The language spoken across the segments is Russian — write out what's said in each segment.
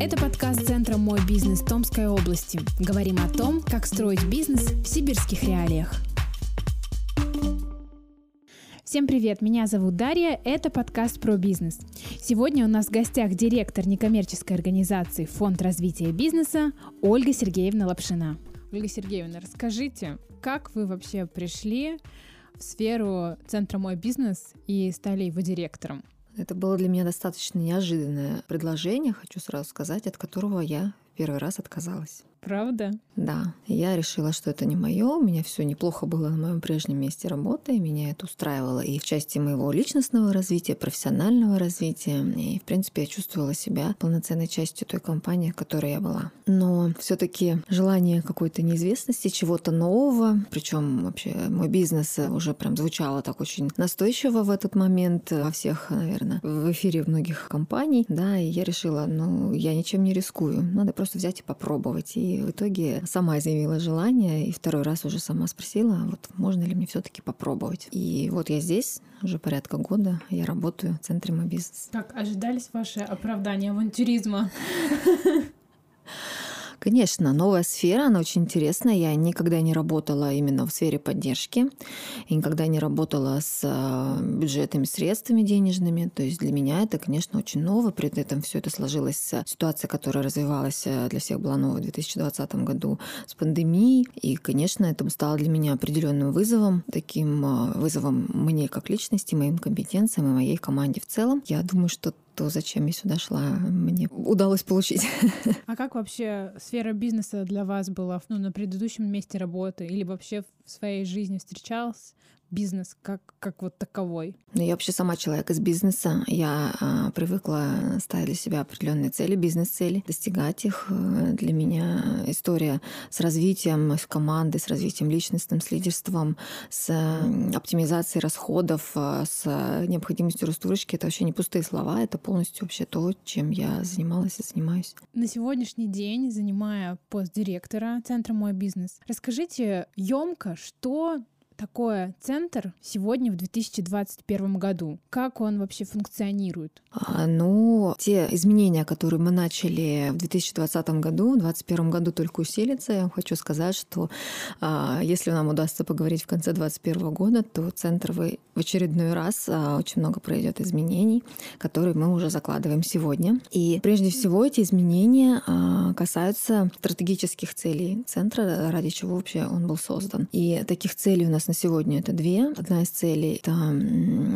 Это подкаст Центра «Мой бизнес» Томской области. Говорим о том, как строить бизнес в сибирских реалиях. Всем привет, меня зовут Дарья, это подкаст про бизнес. Сегодня у нас в гостях директор некоммерческой организации Фонд развития бизнеса Ольга Сергеевна Лапшина. Ольга Сергеевна, расскажите, как вы вообще пришли в сферу Центра «Мой бизнес» и стали его директором? Это было для меня достаточно неожиданное предложение, хочу сразу сказать, от которого я первый раз отказалась. Правда? Да. Я решила, что это не мое. У меня все неплохо было на моем прежнем месте работы. Меня это устраивало и в части моего личностного развития, профессионального развития. И, в принципе, я чувствовала себя полноценной частью той компании, в которой я была. Но все-таки желание какой-то неизвестности, чего-то нового, причем вообще мой бизнес уже прям звучало так очень настойчиво в этот момент во всех, наверное, в эфире многих компаний. Да, и я решила, ну, я ничем не рискую. Надо просто взять и попробовать. И и в итоге сама изъявила желание, и второй раз уже сама спросила, вот можно ли мне все-таки попробовать. И вот я здесь уже порядка года, я работаю в центре мой бизнес. Как ожидались ваши оправдания авантюризма? Конечно, новая сфера, она очень интересная. Я никогда не работала именно в сфере поддержки, и никогда не работала с а, бюджетными средствами денежными. То есть для меня это, конечно, очень ново. При этом все это сложилась ситуация, которая развивалась а, для всех была новой в 2020 году с пандемией. И, конечно, это стало для меня определенным вызовом, таким а, вызовом мне как личности, моим компетенциям и моей команде в целом. Я думаю, что то, зачем я сюда шла, мне удалось получить. А как вообще сфера бизнеса для вас была ну, на предыдущем месте работы или вообще в своей жизни встречалась бизнес как, как вот таковой? Ну, я вообще сама человек из бизнеса. Я а, привыкла ставить для себя определенные цели, бизнес-цели, достигать их. Для меня история с развитием команды, с развитием личностным, с лидерством, с оптимизацией расходов, а, с необходимостью растурочки — это вообще не пустые слова, это полностью вообще то, чем я занималась и занимаюсь. На сегодняшний день, занимая пост директора Центра «Мой бизнес», расскажите емко, что такое центр сегодня в 2021 году? Как он вообще функционирует? А, ну, те изменения, которые мы начали в 2020 году, в 2021 году только усилится. Я хочу сказать, что а, если нам удастся поговорить в конце 2021 года, то центр вы в очередной раз а, очень много пройдет изменений, которые мы уже закладываем сегодня. И прежде всего эти изменения а, касаются стратегических целей центра, ради чего вообще он был создан. И таких целей у нас на сегодня это две. Одна из целей — это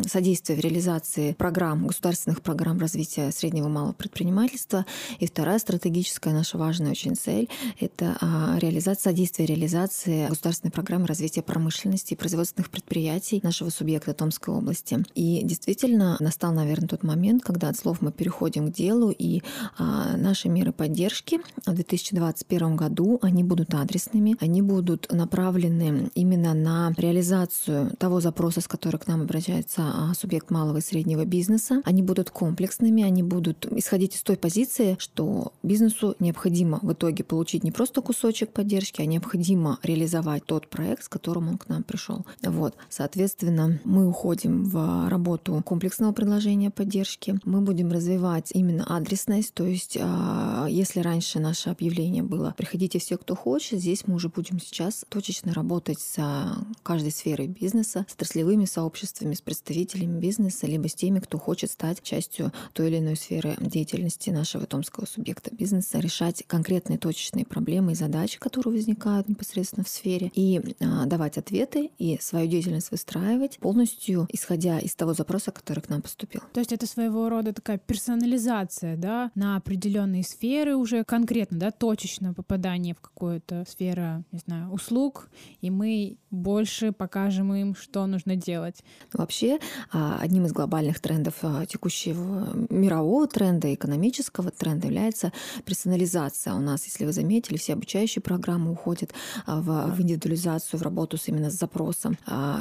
содействие в реализации программ, государственных программ развития среднего и малого предпринимательства. И вторая стратегическая наша важная очень цель — это а, реализация, содействие реализации государственной программы развития промышленности и производственных предприятий нашего субъекта Томской области. И действительно настал, наверное, тот момент, когда от слов мы переходим к делу, и а, наши меры поддержки в 2021 году, они будут адресными, они будут направлены именно на реализацию того запроса, с которым к нам обращается а, субъект малого и среднего бизнеса. Они будут комплексными, они будут исходить из той позиции, что бизнесу необходимо в итоге получить не просто кусочек поддержки, а необходимо реализовать тот проект, с которым он к нам пришел. Вот, соответственно, мы уходим в работу комплексного предложения поддержки. Мы будем развивать именно адресность, то есть а, если раньше наше объявление было «приходите все, кто хочет», здесь мы уже будем сейчас точечно работать с каждой сферой бизнеса, с отраслевыми сообществами, с представителями бизнеса, либо с теми, кто хочет стать частью той или иной сферы деятельности нашего томского субъекта бизнеса, решать конкретные точечные проблемы и задачи, которые возникают непосредственно в сфере, и а, давать ответы, и свою деятельность выстраивать полностью исходя из того запроса, который к нам поступил. То есть это своего рода такая персонализация, да, на определенные сферы уже конкретно, да, точечно попадание в какую-то сферу, не знаю, услуг, и мы больше больше покажем им, что нужно делать. Вообще, а, одним из глобальных трендов а, текущего мирового тренда, экономического тренда является персонализация. У нас, если вы заметили, все обучающие программы уходят а, в, индивидуализацию, в работу с именно с запросом.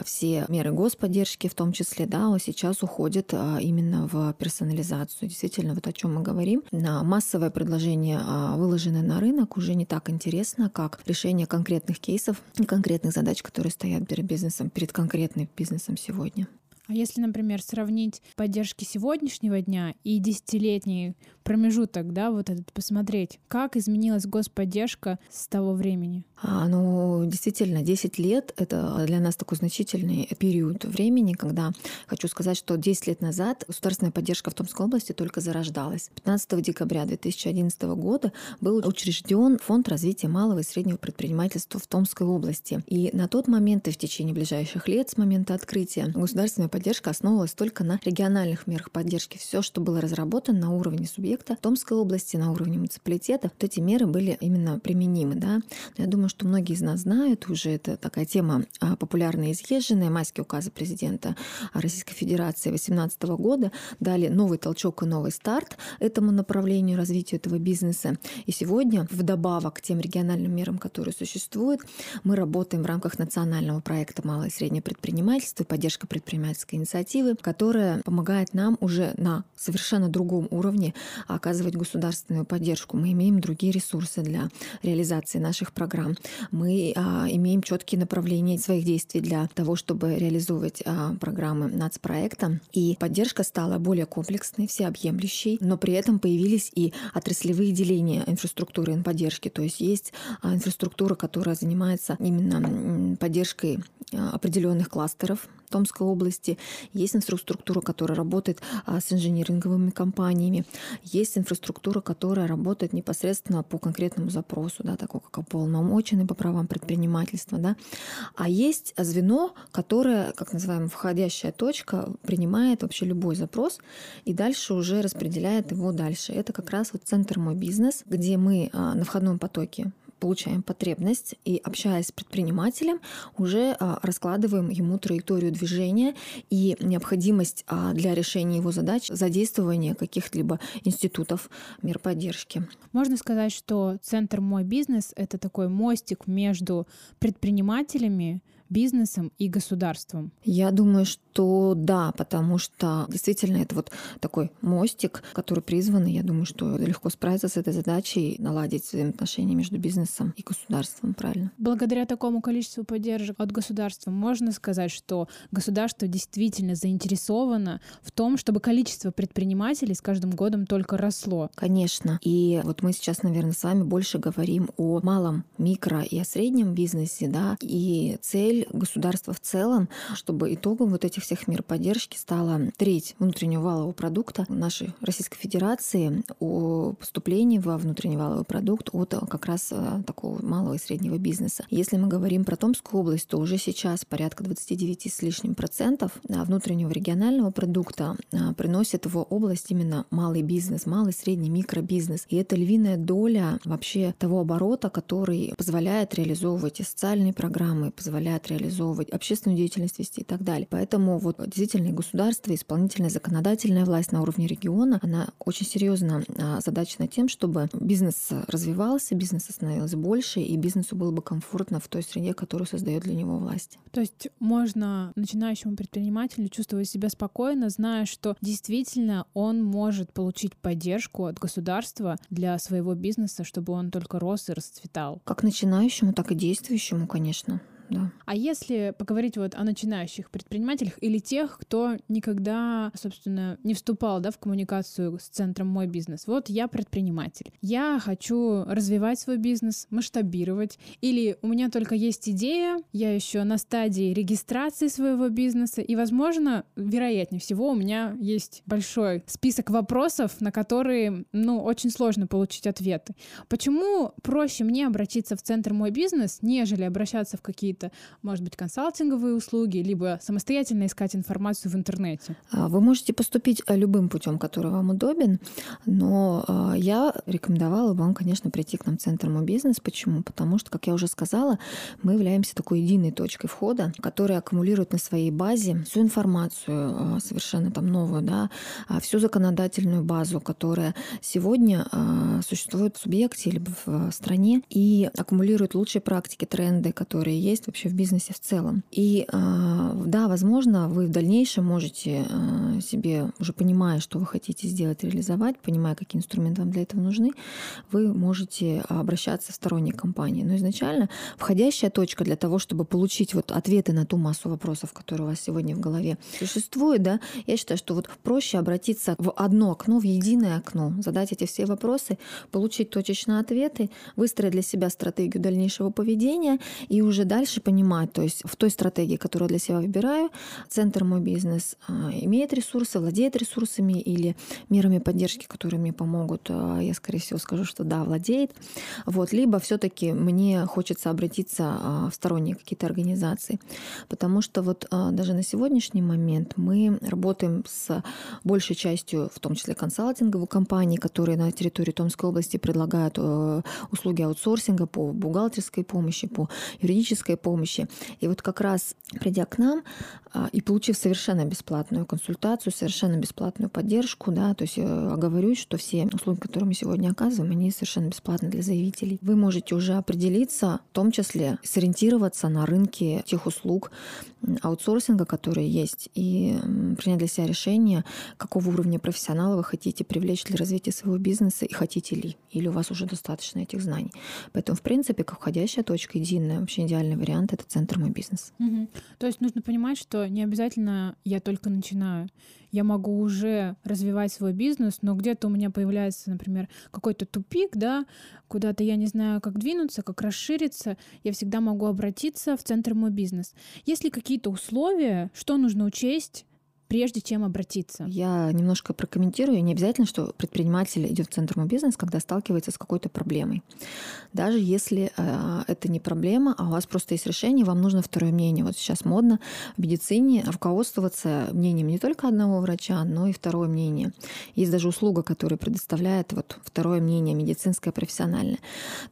Все меры господдержки в том числе, да, сейчас уходят именно в персонализацию. Действительно, вот о чем мы говорим. Массовое предложение, выложенное на рынок, уже не так интересно, как решение конкретных кейсов, конкретных задач, которые стоят бизнесом, перед конкретным бизнесом сегодня. А если, например, сравнить поддержки сегодняшнего дня и десятилетний промежуток, да, вот этот посмотреть, как изменилась господдержка с того времени? А, ну, действительно, 10 лет — это для нас такой значительный период времени, когда хочу сказать, что 10 лет назад государственная поддержка в Томской области только зарождалась. 15 декабря 2011 года был учрежден Фонд развития малого и среднего предпринимательства в Томской области. И на тот момент и в течение ближайших лет с момента открытия государственная поддержка основывалась только на региональных мерах поддержки. Все, что было разработано на уровне субъекта Томской области, на уровне муниципалитета, вот эти меры были именно применимы. Да? Я думаю, что многие из нас знают уже, это такая тема а, популярная и изъезженная, майские указы президента Российской Федерации 2018 года дали новый толчок и новый старт этому направлению развития этого бизнеса. И сегодня, вдобавок к тем региональным мерам, которые существуют, мы работаем в рамках национального проекта «Малое и среднее предпринимательство» и поддержка предпринимательской инициативы, которая помогает нам уже на совершенно другом уровне оказывать государственную поддержку. Мы имеем другие ресурсы для реализации наших программ мы а, имеем четкие направления своих действий для того, чтобы реализовывать а, программы нацпроекта. И поддержка стала более комплексной, всеобъемлющей, но при этом появились и отраслевые деления инфраструктуры поддержки. То есть есть а, инфраструктура, которая занимается именно поддержкой а, определенных кластеров Томской области, есть инфраструктура, которая работает а, с инжиниринговыми компаниями, есть инфраструктура, которая работает непосредственно по конкретному запросу, да, такой как ополномоченный по правам предпринимательства. Да. А есть звено, которое, как называемая входящая точка, принимает вообще любой запрос и дальше уже распределяет его дальше. Это как раз вот центр «Мой бизнес», где мы а, на входном потоке получаем потребность и, общаясь с предпринимателем, уже а, раскладываем ему траекторию движения и необходимость а, для решения его задач задействования каких-либо институтов мер поддержки. Можно сказать, что Центр «Мой бизнес» — это такой мостик между предпринимателями, бизнесом и государством? Я думаю, что да, потому что действительно это вот такой мостик, который призван, я думаю, что легко справиться с этой задачей, наладить взаимоотношения между бизнесом и государством, правильно? Благодаря такому количеству поддержек от государства можно сказать, что государство действительно заинтересовано в том, чтобы количество предпринимателей с каждым годом только росло. Конечно. И вот мы сейчас, наверное, с вами больше говорим о малом, микро и о среднем бизнесе, да, и цель цель государства в целом, чтобы итогом вот этих всех мер поддержки стала треть внутреннего валового продукта нашей Российской Федерации о поступлении во внутренний валовый продукт от как раз э, такого малого и среднего бизнеса. Если мы говорим про Томскую область, то уже сейчас порядка 29 с лишним процентов внутреннего регионального продукта э, приносит в область именно малый бизнес, малый, средний, микробизнес. И это львиная доля вообще того оборота, который позволяет реализовывать и социальные программы, позволяет реализовывать, общественную деятельность вести и так далее. Поэтому вот действительно государство, исполнительная, законодательная власть на уровне региона, она очень серьезно задачена тем, чтобы бизнес развивался, бизнес становился больше, и бизнесу было бы комфортно в той среде, которую создает для него власть. То есть можно начинающему предпринимателю чувствовать себя спокойно, зная, что действительно он может получить поддержку от государства для своего бизнеса, чтобы он только рос и расцветал. Как начинающему, так и действующему, конечно да. А если поговорить вот о начинающих предпринимателях или тех, кто никогда, собственно, не вступал да, в коммуникацию с центром «Мой бизнес». Вот я предприниматель. Я хочу развивать свой бизнес, масштабировать. Или у меня только есть идея, я еще на стадии регистрации своего бизнеса, и, возможно, вероятнее всего, у меня есть большой список вопросов, на которые, ну, очень сложно получить ответы. Почему проще мне обратиться в центр «Мой бизнес», нежели обращаться в какие-то какие-то, может быть, консалтинговые услуги, либо самостоятельно искать информацию в интернете? А, вы можете поступить э, любым путем, который вам удобен, но а, я рекомендовала вам, конечно, прийти к нам в Центр «Мой бизнес». Почему? Потому что, как я уже сказала, мы являемся такой единой точкой входа, которая аккумулирует на своей базе всю информацию а, совершенно там новую, да, всю законодательную базу, которая сегодня существует в субъекте либо в стране и аккумулирует лучшие практики, тренды, которые есть вообще в бизнесе в целом. И да, возможно, вы в дальнейшем можете себе, уже понимая, что вы хотите сделать, реализовать, понимая, какие инструменты вам для этого нужны, вы можете обращаться в сторонние компании. Но изначально входящая точка для того, чтобы получить вот ответы на ту массу вопросов, которые у вас сегодня в голове существует, да, я считаю, что вот проще обратиться в одно окно, в единое окно, задать эти все вопросы, получить точечные ответы, выстроить для себя стратегию дальнейшего поведения и уже дальше понимать, то есть в той стратегии, которую я для себя выбираю, центр мой бизнес а, имеет ресурсы, владеет ресурсами или мерами поддержки, которые мне помогут, а, я, скорее всего, скажу, что да, владеет. Вот. Либо все таки мне хочется обратиться а, в сторонние какие-то организации. Потому что вот даже на сегодняшний момент мы работаем с большей частью, в том числе консалтинговых компаний, которые на территории Томской области предлагают э, услуги аутсорсинга по бухгалтерской помощи, по юридической помощи. И вот как раз придя к нам а, и получив совершенно бесплатную консультацию, совершенно бесплатную поддержку, да, то есть я оговорюсь, что все услуги, которые мы сегодня оказываем, они совершенно бесплатны для заявителей. Вы можете уже определиться, в том числе сориентироваться на рынке тех услуг аутсорсинга, которые есть, и принять для себя решение, какого уровня профессионала вы хотите привлечь для развития своего бизнеса и хотите ли, или у вас уже достаточно этих знаний. Поэтому, в принципе, как входящая точка, единая, вообще идеальный вариант — это центр «Мой бизнес». Угу. То есть нужно понимать, что не обязательно я только начинаю. Я могу уже развивать свой бизнес, но где-то у меня появляется, например, какой-то тупик, да, куда-то я не знаю, как двинуться, как расшириться, я всегда могу обратиться в центр мой бизнес. Есть ли какие-то условия, что нужно учесть, прежде чем обратиться? Я немножко прокомментирую. Не обязательно, что предприниматель идет в центр бизнес, когда сталкивается с какой-то проблемой. Даже если э, это не проблема, а у вас просто есть решение, вам нужно второе мнение. Вот сейчас модно в медицине руководствоваться мнением не только одного врача, но и второе мнение. Есть даже услуга, которая предоставляет вот второе мнение медицинское, профессиональное.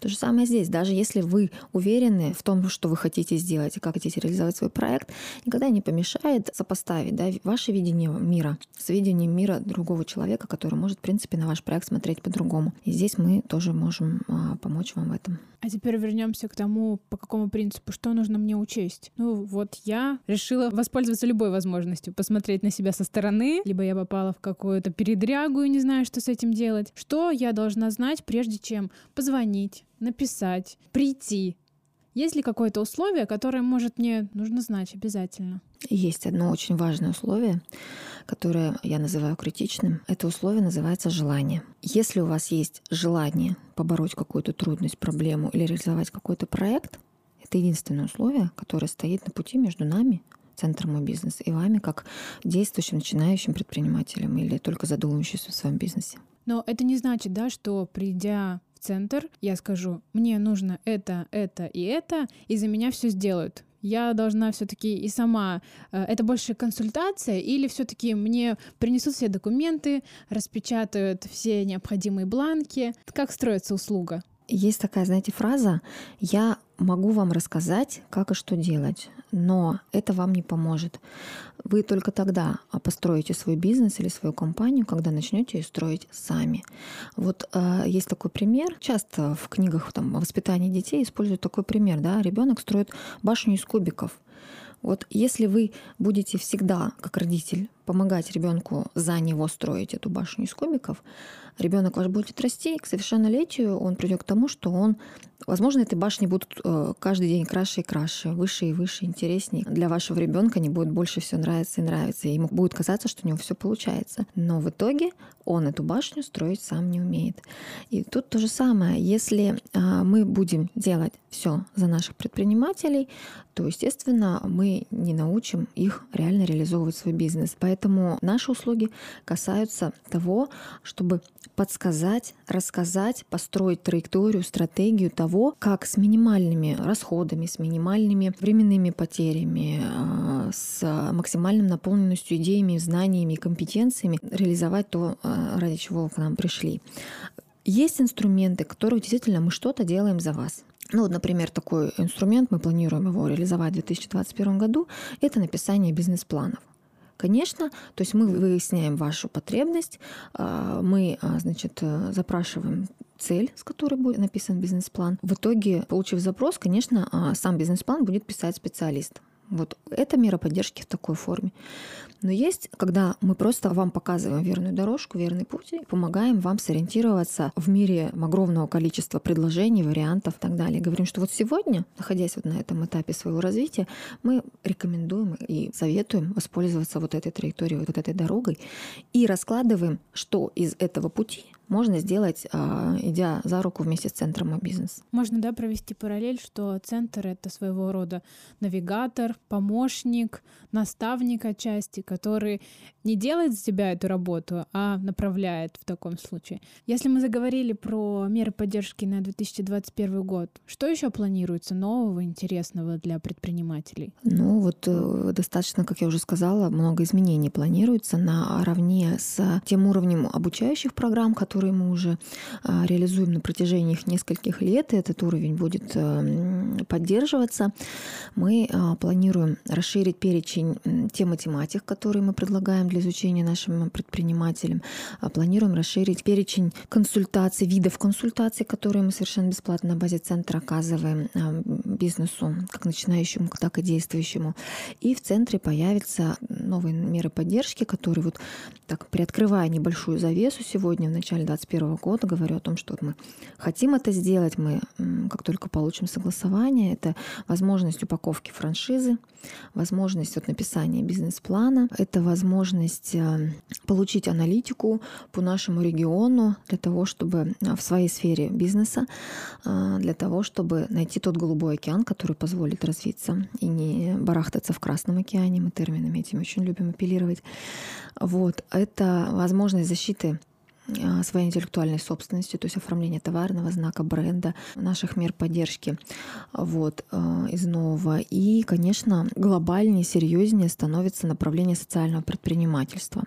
То же самое здесь. Даже если вы уверены в том, что вы хотите сделать и как хотите реализовать свой проект, никогда не помешает сопоставить да, ваши ваше видение мира с видением мира другого человека, который может, в принципе, на ваш проект смотреть по-другому. И здесь мы тоже можем а, помочь вам в этом. А теперь вернемся к тому, по какому принципу, что нужно мне учесть. Ну вот я решила воспользоваться любой возможностью, посмотреть на себя со стороны, либо я попала в какую-то передрягу и не знаю, что с этим делать. Что я должна знать, прежде чем позвонить, написать, прийти есть ли какое-то условие, которое, может, мне нужно знать обязательно? Есть одно очень важное условие, которое я называю критичным. Это условие называется желание. Если у вас есть желание побороть какую-то трудность, проблему или реализовать какой-то проект, это единственное условие, которое стоит на пути между нами, центром мой бизнес, и вами, как действующим начинающим предпринимателем или только задумывающимся в своем бизнесе. Но это не значит, да, что придя центр, я скажу, мне нужно это, это и это, и за меня все сделают. Я должна все-таки и сама. Э, это больше консультация или все-таки мне принесут все документы, распечатают все необходимые бланки? Как строится услуга? Есть такая, знаете, фраза «я могу вам рассказать, как и что делать, но это вам не поможет. Вы только тогда построите свой бизнес или свою компанию, когда начнете ее строить сами. Вот э, есть такой пример. Часто в книгах там, о воспитании детей используют такой пример. Да? Ребенок строит башню из кубиков. Вот если вы будете всегда, как родитель, помогать ребенку за него строить эту башню из кубиков, ребенок ваш будет расти, и к совершеннолетию он придет к тому, что он, возможно, эти башни будут э, каждый день краше и краше, выше и выше, интереснее. Для вашего ребенка они будут больше все нравиться и нравиться, и ему будет казаться, что у него все получается. Но в итоге он эту башню строить сам не умеет. И тут то же самое. Если а, мы будем делать все за наших предпринимателей, то, естественно, мы не научим их реально реализовывать свой бизнес. Поэтому наши услуги касаются того, чтобы подсказать, рассказать, построить траекторию, стратегию того, как с минимальными расходами, с минимальными временными потерями, а, с максимальным наполненностью идеями, знаниями и компетенциями реализовать то, а, ради чего вы к нам пришли. Есть инструменты, которые действительно мы что-то делаем за вас. Ну, вот, например, такой инструмент, мы планируем его реализовать в 2021 году, это написание бизнес-планов. Конечно, то есть мы выясняем вашу потребность, а, мы, а, значит, э, запрашиваем цель, с которой будет написан бизнес-план. В итоге, получив запрос, конечно, а, сам бизнес-план будет писать специалист. Вот это мера поддержки в такой форме. Но есть, когда мы просто вам показываем верную дорожку, верный путь и помогаем вам сориентироваться в мире огромного количества предложений, вариантов и так далее. Говорим, что вот сегодня, находясь вот на этом этапе своего развития, мы рекомендуем и советуем воспользоваться вот этой траекторией, вот этой дорогой и раскладываем, что из этого пути можно сделать, а, идя за руку вместе с центром и бизнес. Можно, да, провести параллель, что центр — это своего рода навигатор, помощник, наставник отчасти, который не делает за тебя эту работу, а направляет в таком случае. Если мы заговорили про меры поддержки на 2021 год, что еще планируется нового, интересного для предпринимателей? Ну вот э, достаточно, как я уже сказала, много изменений планируется наравне с тем уровнем обучающих программ, которые мы уже а, реализуем на протяжении нескольких лет, и этот уровень будет э, поддерживаться. Мы а, планируем расширить перечень тем математик, которые мы предлагаем для изучения нашим предпринимателям. А, планируем расширить перечень консультаций, видов консультаций, которые мы совершенно бесплатно на базе центра оказываем бизнесу, как начинающему, так и действующему. И в центре появятся новые меры поддержки, которые вот так приоткрывая небольшую завесу сегодня, в начале 2021 года, говорю о том, что мы хотим это сделать, мы как только получим согласование, это возможность упаковки франшизы, возможность вот написания бизнес-плана, это возможность э, получить аналитику по нашему региону для того, чтобы э, в своей сфере бизнеса, э, для того, чтобы найти тот голубой океан, который позволит развиться и не барахтаться в Красном океане. Мы терминами этим очень любим апеллировать. Вот. Это возможность защиты а, своей интеллектуальной собственности, то есть оформление товарного знака, бренда, наших мер поддержки вот, а, из нового. И, конечно, глобальнее, серьезнее становится направление социального предпринимательства.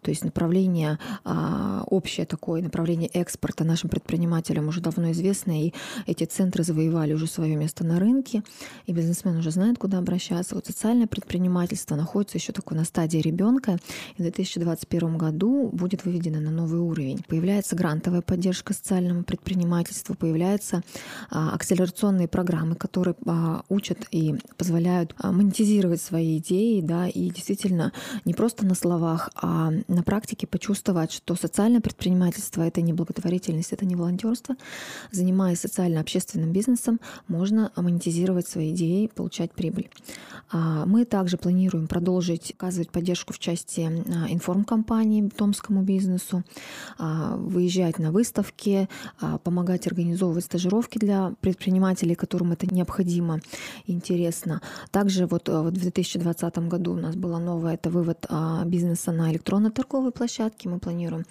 То есть направление а, общее такое, направление экспорта нашим предпринимателям уже давно известно, и эти центры завоевали уже свое место на рынке, и бизнесмен уже знает, куда обращаться. Вот социальное предпринимательство находится еще такой на стадии ребенка, и в 2021 году будет выведено на новый уровень уровень. Появляется грантовая поддержка социальному предпринимательству, появляются а, акселерационные программы, которые а, учат и позволяют а, монетизировать свои идеи, да, и действительно не просто на словах, а на практике почувствовать, что социальное предпринимательство — это не благотворительность, это не волонтерство. Занимаясь социально-общественным бизнесом, можно монетизировать свои идеи, получать прибыль. Мы также планируем продолжить оказывать поддержку в части информкомпании томскому бизнесу. А, выезжать на выставки, а, помогать организовывать стажировки для предпринимателей, которым это необходимо, интересно. Также вот э, в 2020 году у нас было новое, это вывод а, бизнеса на электронно-торговые площадки. Мы планируем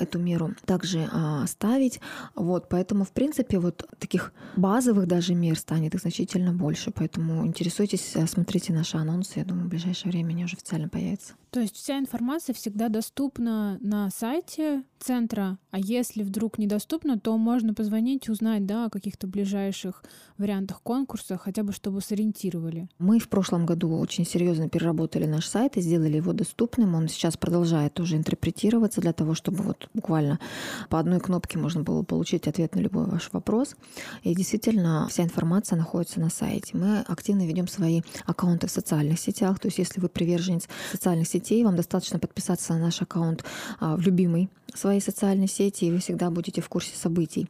эту меру также ставить. Вот, поэтому, в принципе, вот таких базовых даже мер станет их значительно больше. Поэтому интересуйтесь, э, смотрите наши анонсы. Я думаю, в ближайшее время они уже официально появятся. То есть вся информация всегда доступна на сайте центра, а если вдруг недоступно, то можно позвонить и узнать да, о каких-то ближайших вариантах конкурса, хотя бы чтобы сориентировали. Мы в прошлом году очень серьезно переработали наш сайт и сделали его доступным. Он сейчас продолжает уже интерпретироваться для того, чтобы вот буквально по одной кнопке можно было получить ответ на любой ваш вопрос. И действительно вся информация находится на сайте. Мы активно ведем свои аккаунты в социальных сетях. То есть если вы приверженец социальных сетей, вам достаточно подписаться на наш аккаунт а, в любимый своей социальной сети, и вы всегда будете в курсе событий.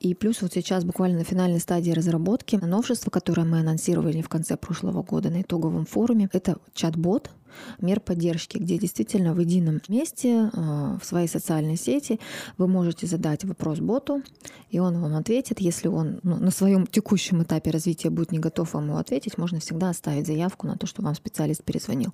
И плюс вот сейчас буквально на финальной стадии разработки новшество, которое мы анонсировали в конце прошлого года на итоговом форуме, это чат-бот, мер поддержки, где действительно в едином месте а, в своей социальной сети вы можете задать вопрос боту, и он вам ответит. Если он ну, на своем текущем этапе развития будет не готов вам его ответить, можно всегда оставить заявку на то, что вам специалист перезвонил.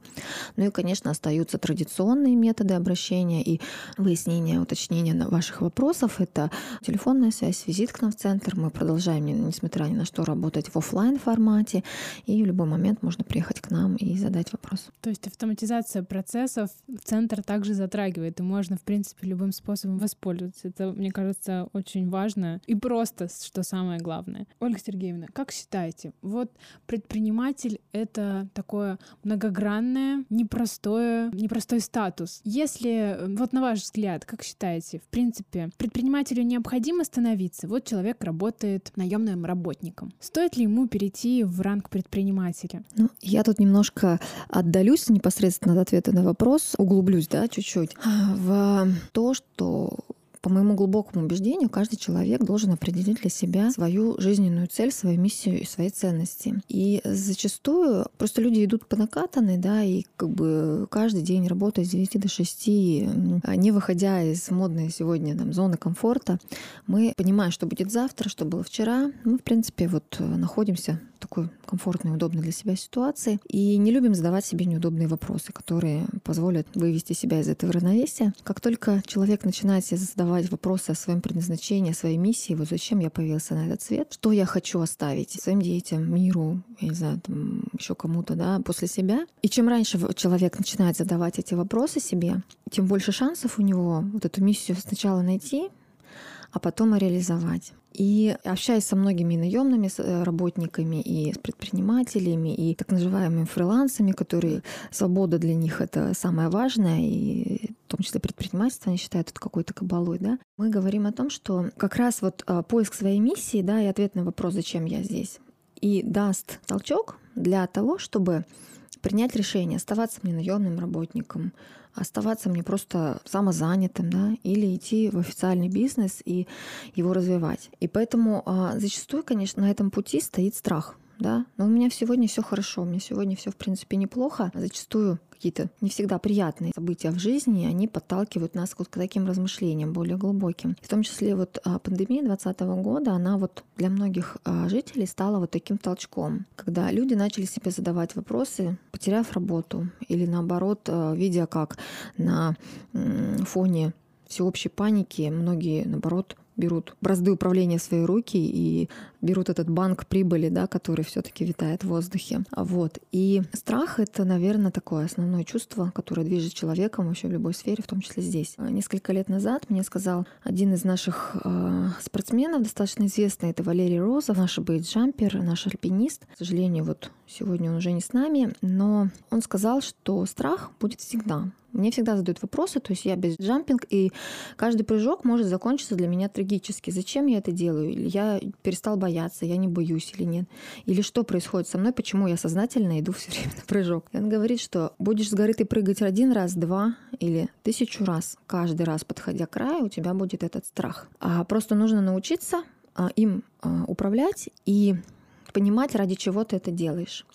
Ну и, конечно, остаются традиционные методы обращения и выяснения, уточнения ваших вопросов. Это телефонная связь, визит к нам в центр. Мы продолжаем, несмотря ни на что, работать в офлайн формате, и в любой момент можно приехать к нам и задать вопрос. То есть автоматизация процессов центр также затрагивает, и можно, в принципе, любым способом воспользоваться. Это, мне кажется, очень важно и просто, что самое главное. Ольга Сергеевна, как считаете, вот предприниматель — это такое многогранное, непростое, непростой статус. Если, вот на ваш взгляд, как считаете, в принципе, предпринимателю необходимо становиться? Вот человек работает наемным работником. Стоит ли ему перейти в ранг предпринимателя? Ну, я тут немножко отдалюсь непосредственно от ответа на вопрос, углублюсь, да, чуть-чуть, в то, что по моему глубокому убеждению, каждый человек должен определить для себя свою жизненную цель, свою миссию и свои ценности. И зачастую просто люди идут по накатанной, да, и как бы каждый день работают с 9 до 6, не выходя из модной сегодня там, зоны комфорта, мы понимаем, что будет завтра, что было вчера. Мы, в принципе, вот находимся такой комфортной, удобной для себя ситуации. И не любим задавать себе неудобные вопросы, которые позволят вывести себя из этого равновесия. Как только человек начинает себе задавать вопросы о своем предназначении, о своей миссии, вот зачем я появился на этот свет, что я хочу оставить своим детям, миру, я не знаю, там, еще кому-то, да, после себя. И чем раньше человек начинает задавать эти вопросы себе, тем больше шансов у него вот эту миссию сначала найти, а потом и реализовать. И общаясь со многими наемными э, работниками и с предпринимателями, и так называемыми фрилансами, которые свобода для них это самое важное, и в том числе предпринимательство они считают это какой-то кабалой, да, мы говорим о том, что как раз вот а, поиск своей миссии, да, и ответ на вопрос, зачем я здесь, и даст толчок для того, чтобы принять решение, оставаться мне наемным работником, оставаться мне просто самозанятым, да, или идти в официальный бизнес и его развивать. И поэтому а, зачастую, конечно, на этом пути стоит страх да, но у меня сегодня все хорошо, у меня сегодня все в принципе неплохо. Зачастую какие-то не всегда приятные события в жизни, они подталкивают нас вот к таким размышлениям более глубоким. В том числе вот а, пандемия 2020 года, она вот для многих а, жителей стала вот таким толчком, когда люди начали себе задавать вопросы, потеряв работу или наоборот, а, видя, как на фоне всеобщей паники многие, наоборот, берут бразды управления в свои руки и берут этот банк прибыли, да, который все-таки витает в воздухе. Вот. И страх — это, наверное, такое основное чувство, которое движет человеком вообще в любой сфере, в том числе здесь. Несколько лет назад мне сказал один из наших э, спортсменов, достаточно известный, это Валерий Розов, наш бейджампер, наш альпинист. К сожалению, вот сегодня он уже не с нами, но он сказал, что страх будет всегда. Мне всегда задают вопросы, то есть я без джампинг, и каждый прыжок может закончиться для меня трагически. Зачем я это делаю? Я перестал бояться, я не боюсь или нет? Или что происходит со мной, почему я сознательно иду все время на прыжок? И он говорит, что будешь с горы ты прыгать один раз, два или тысячу раз, каждый раз подходя к краю, у тебя будет этот страх. А просто нужно научиться а, им а, управлять и понимать, ради чего ты это делаешь.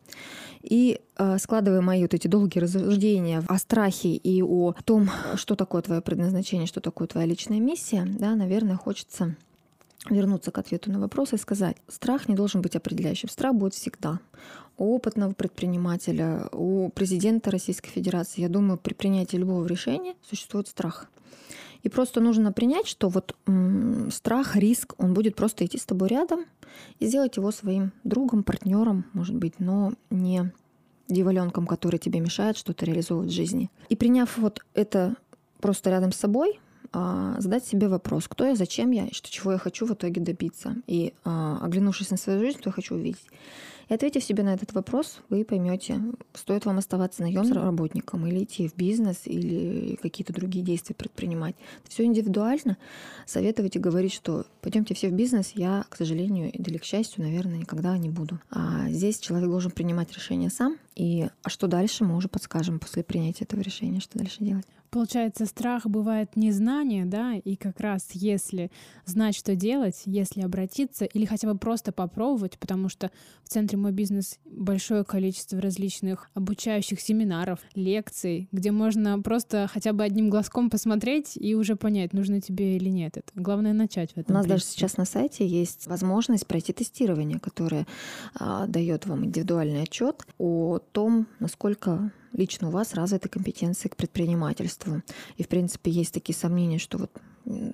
И э, складывая мои вот эти долгие рассуждения о страхе и о том, что такое твое предназначение, что такое твоя личная миссия, да, наверное, хочется вернуться к ответу на вопрос и сказать, страх не должен быть определяющим. Страх будет всегда. У опытного предпринимателя, у президента Российской Федерации, я думаю, при принятии любого решения существует страх. И просто нужно принять, что вот м- страх, риск, он будет просто идти с тобой рядом и сделать его своим другом, партнером, может быть, но не дьяволенком, который тебе мешает что-то реализовывать в жизни. И приняв вот это просто рядом с собой, задать себе вопрос, кто я, зачем я, что, чего я хочу в итоге добиться. И а, оглянувшись на свою жизнь, что я хочу увидеть. И ответив себе на этот вопрос, вы поймете, стоит вам оставаться наемным работником или идти в бизнес или какие-то другие действия предпринимать. Все индивидуально. Советовать и говорить, что пойдемте все в бизнес, я, к сожалению, или к счастью, наверное, никогда не буду. А здесь человек должен принимать решение сам. И а что дальше, мы уже подскажем после принятия этого решения, что дальше делать. Получается, страх бывает незнание, да, и как раз если знать, что делать, если обратиться или хотя бы просто попробовать, потому что в центре мой бизнес большое количество различных обучающих семинаров, лекций, где можно просто хотя бы одним глазком посмотреть и уже понять, нужно тебе или нет. Это главное начать в этом. У нас принципе. даже сейчас на сайте есть возможность пройти тестирование, которое а, дает вам индивидуальный отчет о том, насколько лично у вас развиты компетенции к предпринимательству. И, в принципе, есть такие сомнения, что вот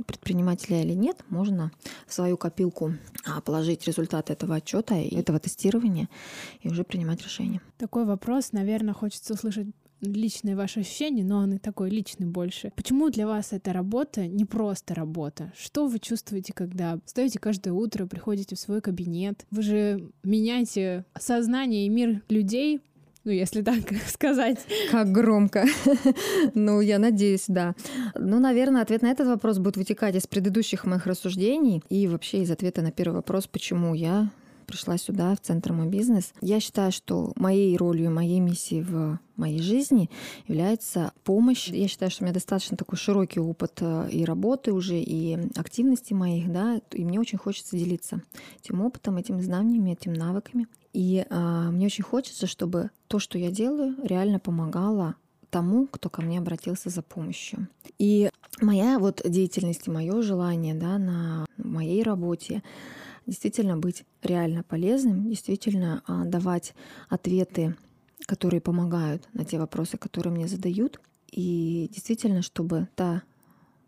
предпринимателя или нет, можно в свою копилку а, положить результаты этого отчета и этого тестирования и уже принимать решение. Такой вопрос, наверное, хочется услышать личные ваши ощущения, но он и такой личный больше. Почему для вас эта работа не просто работа? Что вы чувствуете, когда встаете каждое утро, приходите в свой кабинет? Вы же меняете сознание и мир людей Ну, если так сказать. Как громко. ну, я надеюсь, да. Ну, наверное, ответ на этот вопрос будет вытекать из предыдущих моих рассуждений и вообще из ответа на первый вопрос, почему я пришла сюда, в Центр «Мой бизнес». Я считаю, что моей ролью, моей миссией в моей жизни является помощь. Я считаю, что у меня достаточно такой широкий опыт э, и работы уже, и активности моих, да, и мне очень хочется делиться этим опытом, этими знаниями, этими навыками. И а, мне очень хочется, чтобы то, что я делаю, реально помогало тому, кто ко мне обратился за помощью. И моя вот деятельность мое желание да, на моей работе действительно быть реально полезным, действительно а, давать ответы, которые помогают на те вопросы, которые мне задают. И действительно, чтобы та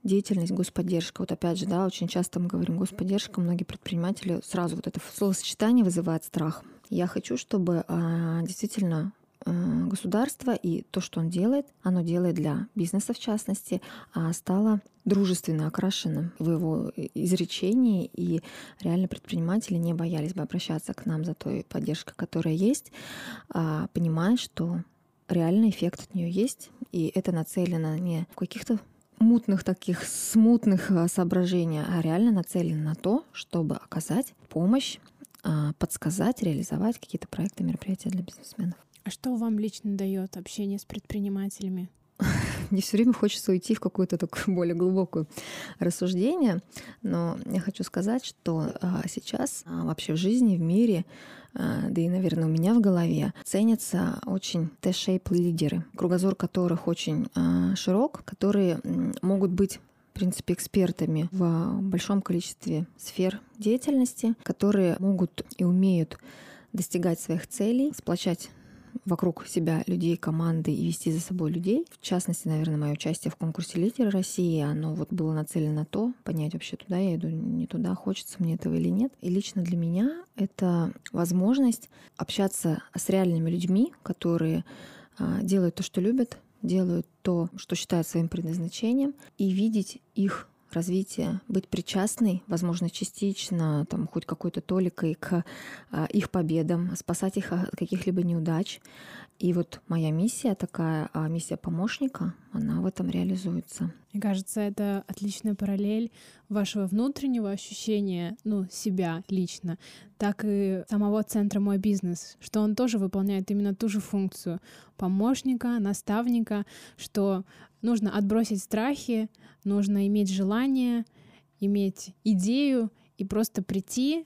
деятельность, господдержка. Вот опять же, да, очень часто мы говорим господдержка, многие предприниматели сразу вот это словосочетание вызывает страх. Я хочу, чтобы а, действительно Э, государство и то, что он делает, оно делает для бизнеса в частности, а стало дружественно окрашенным в его изречении, и реально предприниматели не боялись бы обращаться к нам за той поддержкой, которая есть, а понимая, что реальный эффект от нее есть, и это нацелено не в каких-то мутных таких смутных соображениях, а реально нацелено на то, чтобы оказать помощь, подсказать, реализовать какие-то проекты, мероприятия для бизнесменов. А что вам лично дает общение с предпринимателями? Мне все время хочется уйти в какое-то такое более глубокое рассуждение, но я хочу сказать, что а, сейчас а, вообще в жизни, в мире, а, да и, наверное, у меня в голове ценятся очень T-shape лидеры, кругозор которых очень широк, которые могут быть принципе, экспертами в большом количестве сфер деятельности, которые могут и умеют достигать своих целей, сплочать вокруг себя людей, команды и вести за собой людей. В частности, наверное, мое участие в конкурсе «Лидер России», оно вот было нацелено на то, понять вообще, туда я иду, не туда, хочется мне этого или нет. И лично для меня это возможность общаться с реальными людьми, которые а, делают то, что любят, делают то, что считают своим предназначением, и видеть их развития, быть причастной, возможно, частично, там, хоть какой-то толикой к а, их победам, спасать их от каких-либо неудач. И вот моя миссия такая, а миссия помощника, она в этом реализуется. Мне кажется, это отличная параллель вашего внутреннего ощущения, ну, себя лично, так и самого центра «Мой бизнес», что он тоже выполняет именно ту же функцию помощника, наставника, что нужно отбросить страхи, нужно иметь желание, иметь идею и просто прийти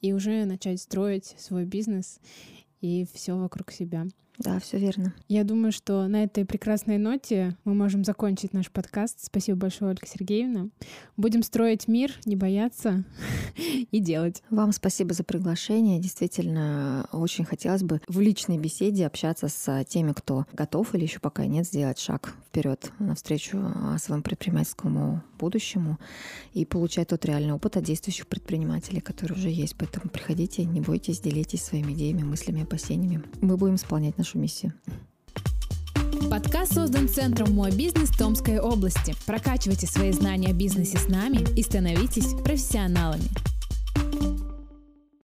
и уже начать строить свой бизнес и все вокруг себя. Да, все верно. Я думаю, что на этой прекрасной ноте мы можем закончить наш подкаст. Спасибо большое, Ольга Сергеевна. Будем строить мир, не бояться и делать. Вам спасибо за приглашение. Действительно, очень хотелось бы в личной беседе общаться с теми, кто готов или еще пока нет сделать шаг вперед навстречу а, своему предпринимательскому будущему и получать тот реальный опыт от действующих предпринимателей, которые уже есть. Поэтому приходите, не бойтесь, делитесь своими идеями, мыслями, опасениями. Мы будем исполнять наш нашу миссию. Подкаст создан Центром «Мой бизнес» Томской области. Прокачивайте свои знания о бизнесе с нами и становитесь профессионалами.